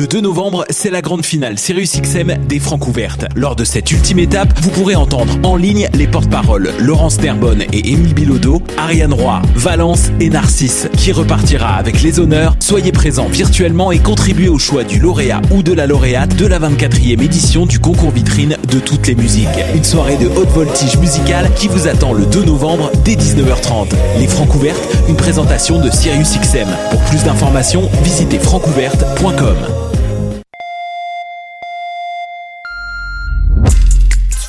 Le 2 novembre, c'est la grande finale Sirius XM des Francs ouvertes. Lors de cette ultime étape, vous pourrez entendre en ligne les porte-paroles Laurence Terbonne et Émile Bilodeau, Ariane Roy, Valence et Narcisse, qui repartira avec les honneurs. Soyez présents virtuellement et contribuez au choix du lauréat ou de la lauréate de la 24e édition du concours vitrine de toutes les musiques. Une soirée de haute voltige musicale qui vous attend le 2 novembre dès 19h30. Les Francs ouvertes, une présentation de Sirius XM. Pour plus d'informations, visitez francouverte.com.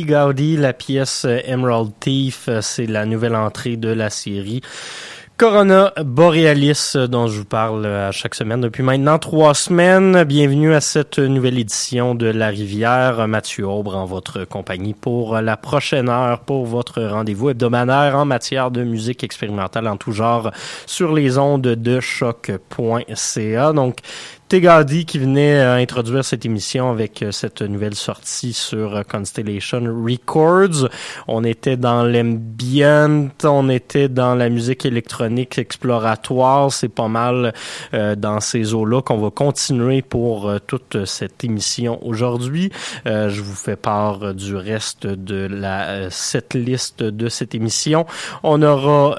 Gaudi, la pièce Emerald Thief, c'est la nouvelle entrée de la série. Corona Borealis, dont je vous parle à chaque semaine depuis maintenant trois semaines. Bienvenue à cette nouvelle édition de La Rivière. Mathieu Aubre en votre compagnie pour la prochaine heure, pour votre rendez-vous hebdomadaire en matière de musique expérimentale en tout genre sur les ondes de choc.ca. Donc, Tegadi qui venait euh, introduire cette émission avec euh, cette nouvelle sortie sur euh, Constellation Records. On était dans l'ambient, on était dans la musique électronique exploratoire. C'est pas mal dans ces eaux-là qu'on va continuer pour toute cette émission aujourd'hui. je vous fais part du reste de la cette liste de cette émission. On aura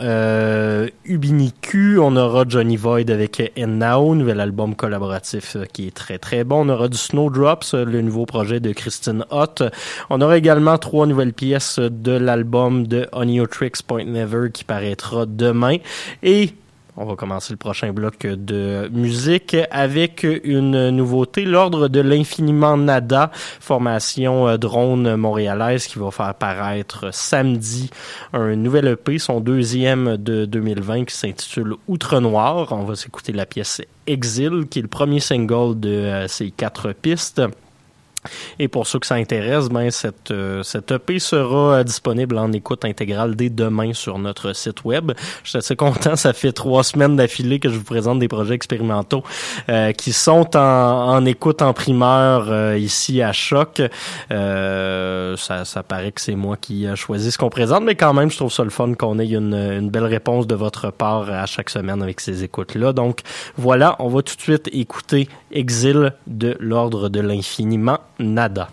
Ubiniku, on aura Johnny Void avec Now, nouvel album collaboratif euh, qui est très très bon. On aura du Snowdrops, euh, le nouveau projet de Kristen Hott. On aura également trois nouvelles pièces de l'album de Tricks Point Never qui paraîtra demain. Et on va commencer le prochain bloc de musique avec une nouveauté, l'ordre de l'infiniment nada, formation euh, drone montréalaise qui va faire paraître samedi un nouvel EP, son deuxième de 2020 qui s'intitule Outre Noir. On va s'écouter la pièce Exil qui est le premier single de euh, ces quatre pistes. Et pour ceux que ça intéresse, ben cette, euh, cette EP sera euh, disponible en écoute intégrale dès demain sur notre site web. Je suis assez content, ça fait trois semaines d'affilée que je vous présente des projets expérimentaux euh, qui sont en, en, écoute en primeur ici à Choc. ça, ça paraît que c'est moi qui ai choisi ce qu'on présente, mais quand même, je trouve ça le fun qu'on ait une, une belle réponse de votre part à chaque semaine avec ces écoutes-là. Donc voilà, on va tout de suite écouter Exil de l'ordre de l'infiniment nada.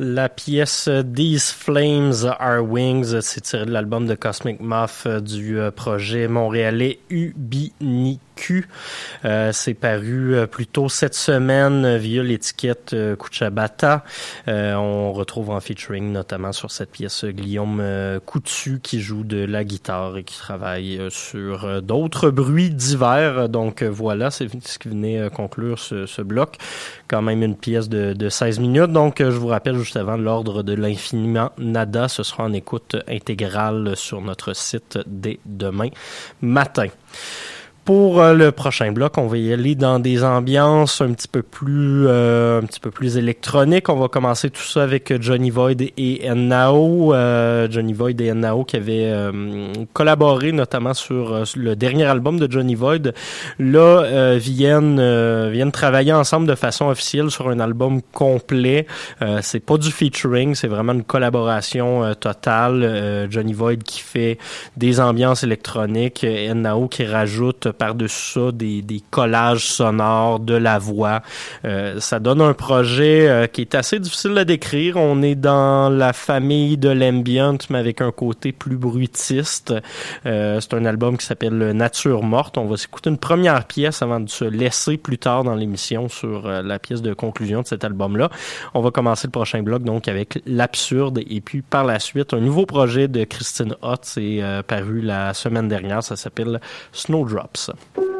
La pièce These Flames Are Wings, c'est tiré de l'album de Cosmic Moth euh, du euh, projet montréalais Euh, c'est paru euh, plus tôt cette semaine via l'étiquette euh, Kuchabata. on retrouve en featuring notamment sur cette pièce Guillaume Coutu qui joue de la guitare et qui travaille sur d'autres bruits divers. Donc voilà, c'est ce qui venait conclure ce, bloc. Quand même une pièce de, de 16 minutes. Donc je vous rappelle juste avant l'ordre de l'infiniment nada. Ce sera en écoute intégrale sur notre site dès demain matin. Pour euh, le prochain bloc, on va y aller dans des ambiances un petit peu plus euh, un petit peu plus électroniques. On va commencer tout ça avec Johnny Void et Nao. Euh, Johnny Void et Nao qui avaient collaboré notamment sur le dernier album de Johnny Void. Là, viennent viennent travailler ensemble de façon officielle sur un album complet. c'est pas du featuring, c'est vraiment une collaboration totale. Johnny Void qui fait des ambiances électroniques, Nao qui rajoute par-dessus ça des, des, collages sonores, de la voix. Euh, ça donne un projet euh, qui est assez difficile à décrire. On est dans la famille de l'ambient, mais avec un côté plus bruitiste. Euh, c'est un album qui s'appelle Nature morte. On va s'écouter une première pièce avant de se laisser plus tard dans l'émission sur la pièce de conclusion de cet album-là. On va commencer le prochain bloc donc avec l'absurde et puis par la suite un nouveau projet de Christine Hott. C'est paru la semaine dernière. Ça s'appelle Snowdrops. Praça.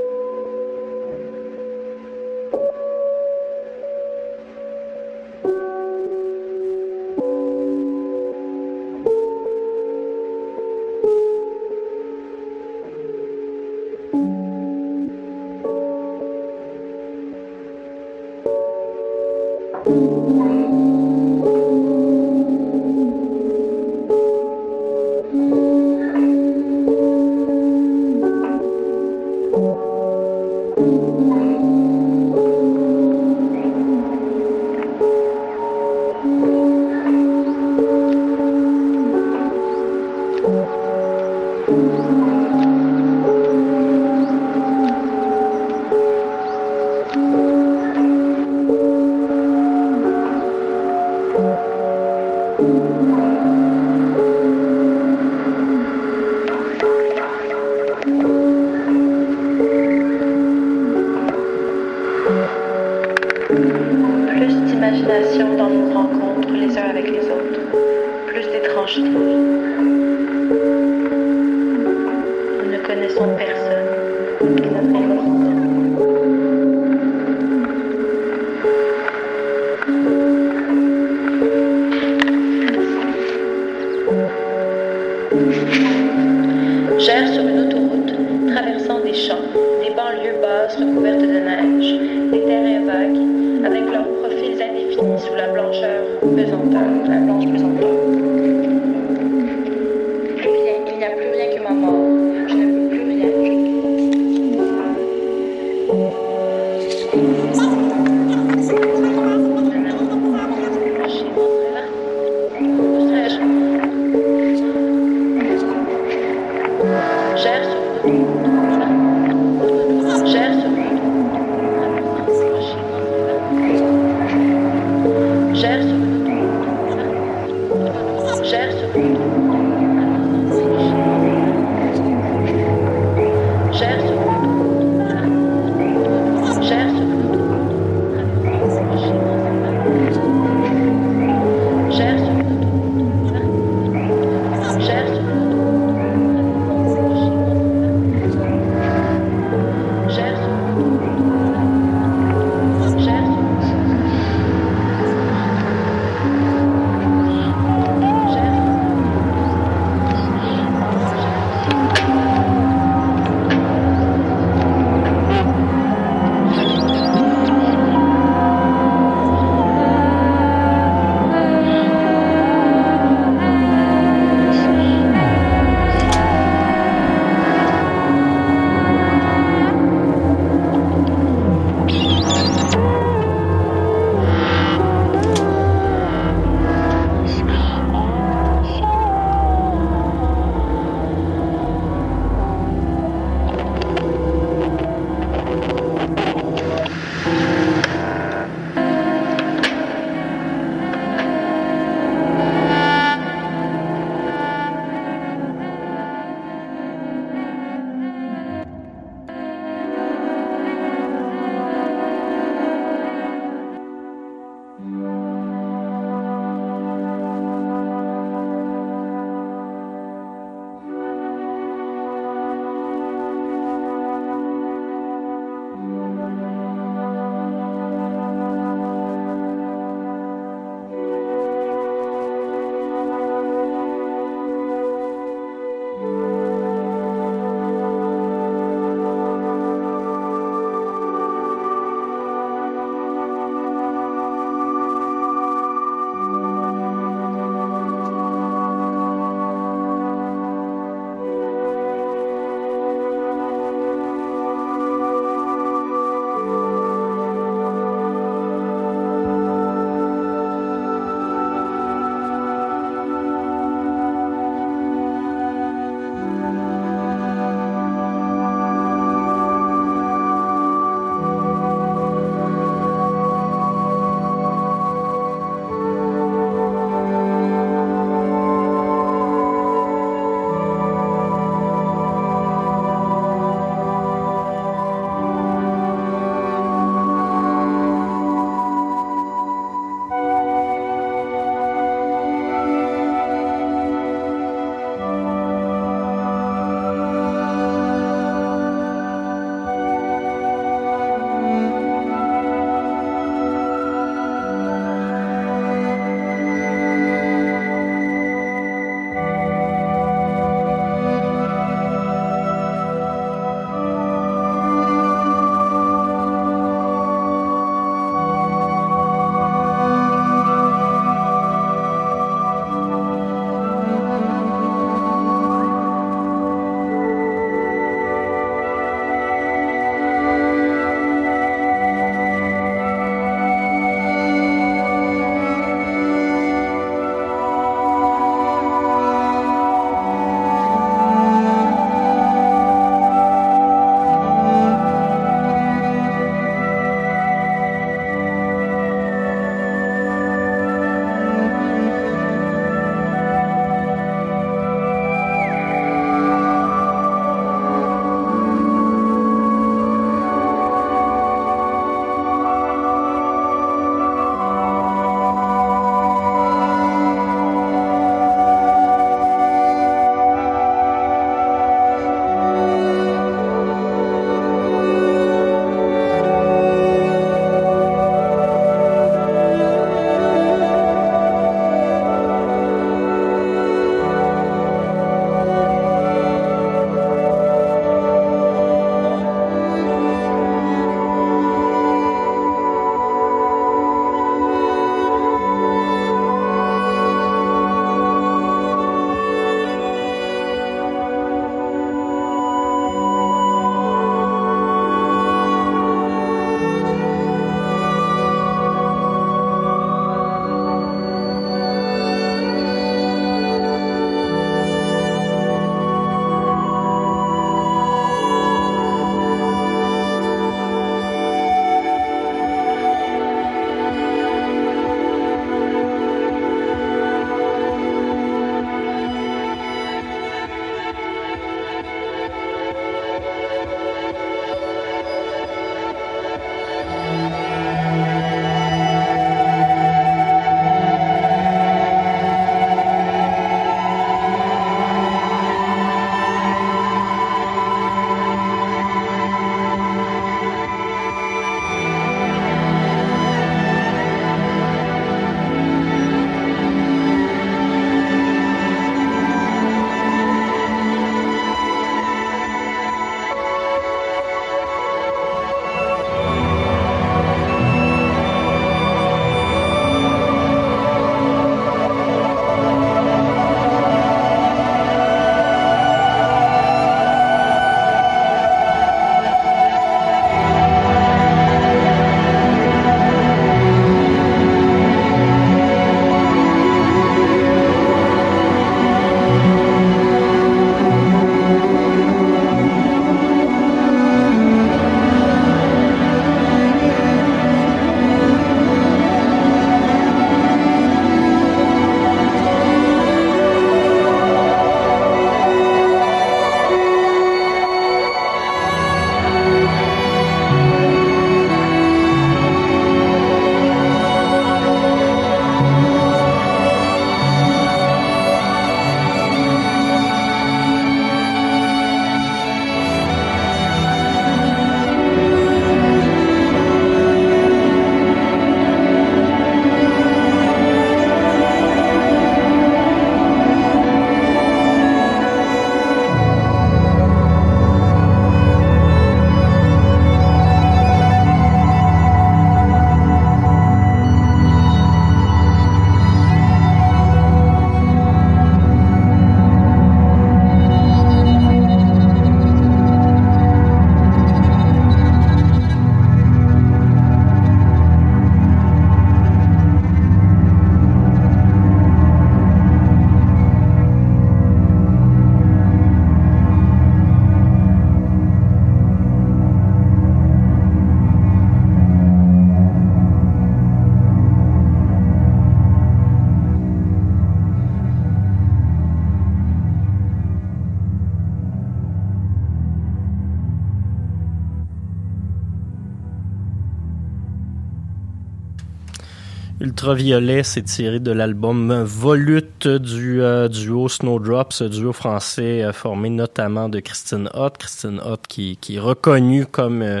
Ultraviolet, c'est tiré de l'album Volute du euh, duo Snowdrops, duo français euh, formé notamment de Christine Hott. Christine Hott qui, qui est reconnue comme euh,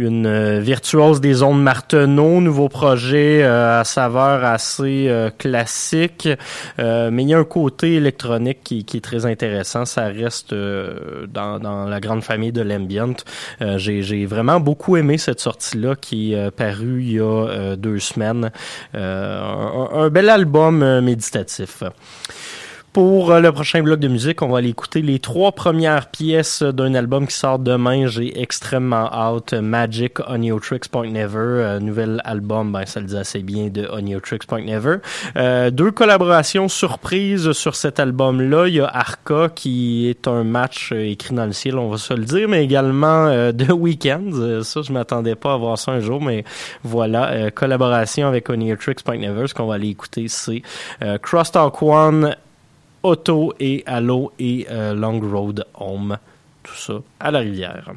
une virtuose des ondes Marteneau. Nouveau projet à saveur assez classique, mais il y a un côté électronique qui, qui est très intéressant. Ça reste dans, dans, la grande famille de l'ambient. J'ai vraiment beaucoup aimé cette sortie-là qui est parue il y a deux semaines. Euh, un, bel album euh, méditatif. Pour euh, le prochain bloc de musique, on va aller écouter les trois premières pièces d'un album qui sort demain. J'ai extrêmement hâte. Magic, Tricks Point Never. nouvel album, ben, ça le dit assez bien, de Tricks Point Never. deux collaborations surprises sur cet album-là. Il y a Arca, qui est un match écrit dans le ciel, on va se le dire, mais également The Weeknd. ça, je m'attendais pas à voir ça un jour, mais voilà. collaboration avec Tricks Point Never. Ce qu'on va aller écouter, c'est Crosstalk One, Auto et Allo et euh, Long Road Home. Tout ça à la rivière.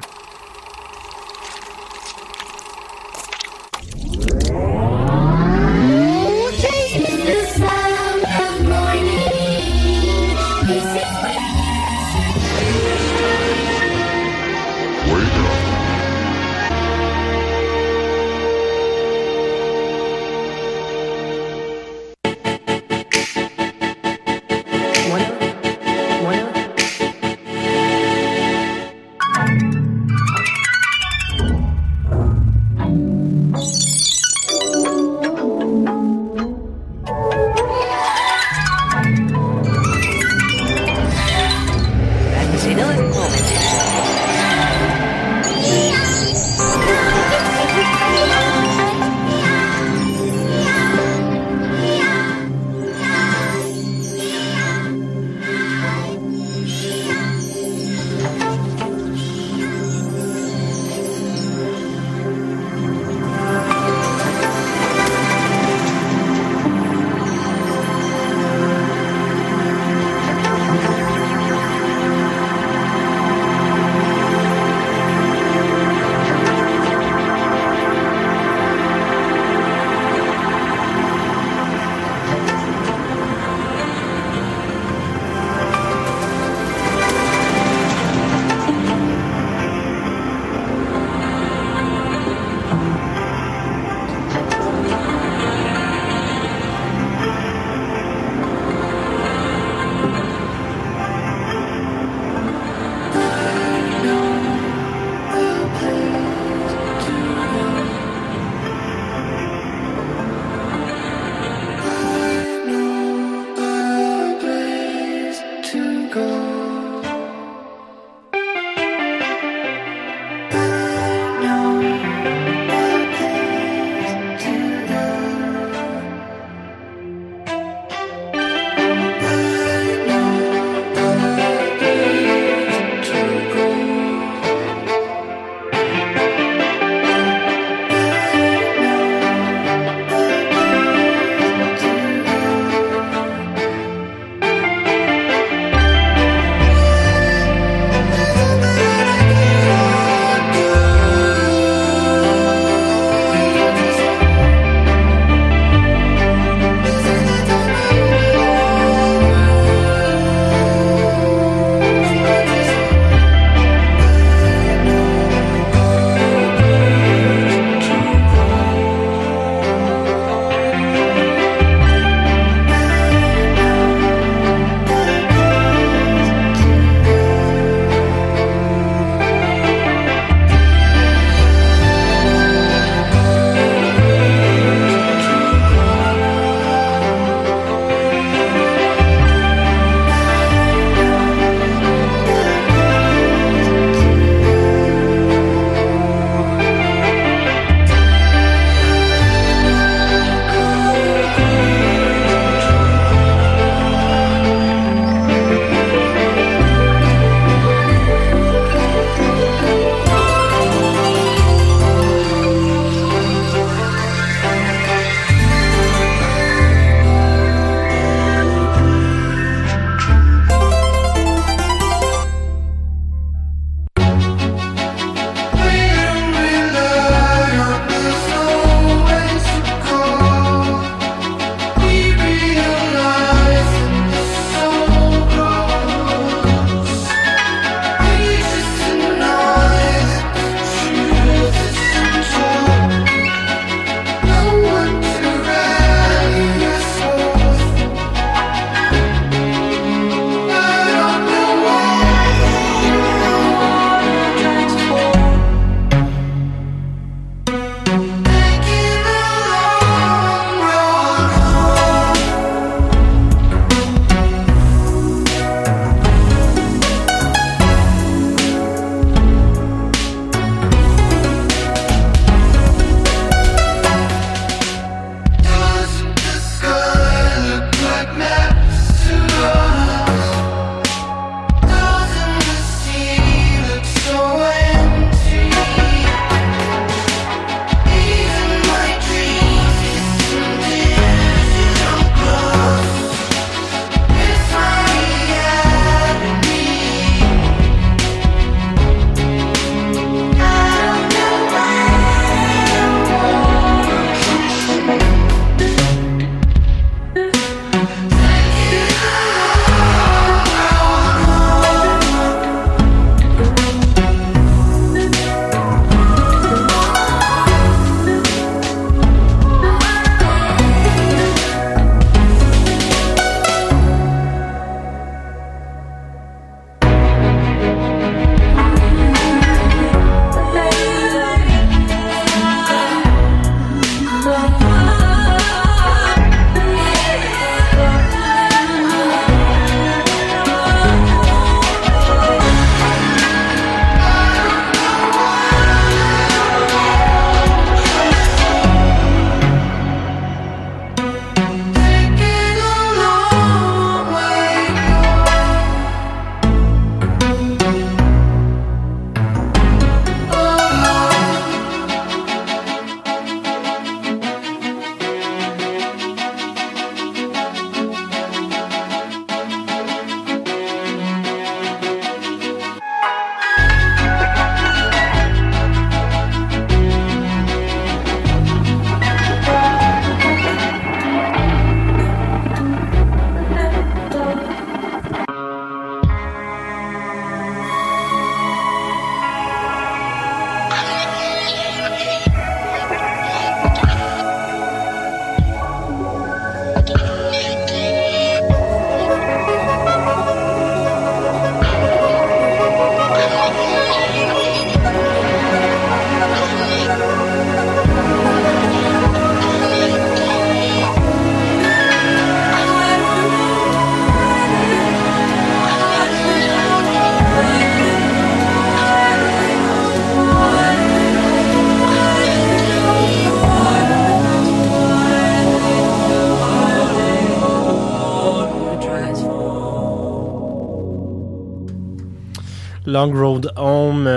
Long Road Home, uh,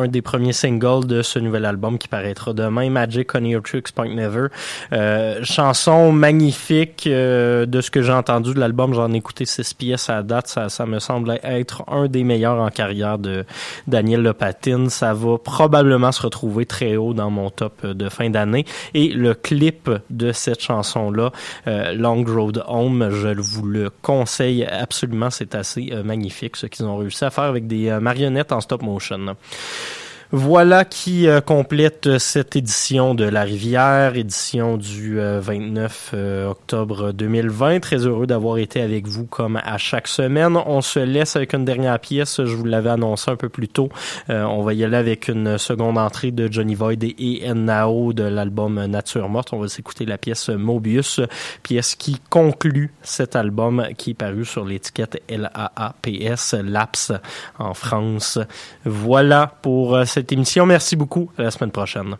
un, des premiers singles de ce nouvel album qui paraîtra demain, Magic on Your Tricks Point Never. chanson magnifique de ce que j'ai entendu de l'album, j'en ai écouté six pièces à date, ça, ça me semble être un des meilleurs en carrière de Daniel Lopatine. Ça va probablement se retrouver très haut dans mon top de fin d'année. Et le clip de cette chanson-là, euh, Long Road Home, je vous le conseille absolument. C'est assez euh, magnifique ce qu'ils ont réussi à faire avec des euh, marionnettes en stop motion. Voilà qui euh, complète euh, cette édition de La Rivière, édition du 29 euh, octobre 2020. Très heureux d'avoir été avec vous comme à chaque semaine. On se laisse avec une dernière pièce. Je vous l'avais annoncé un peu plus tôt. on va y aller avec une seconde entrée de Johnny Void et Nao de l'album Nature Morte. On va s'écouter la pièce Mobius, pièce qui conclut cet album qui est paru sur l'étiquette LAAPS, LAPS en France. Voilà pour cette émission. Merci beaucoup. À la semaine prochaine.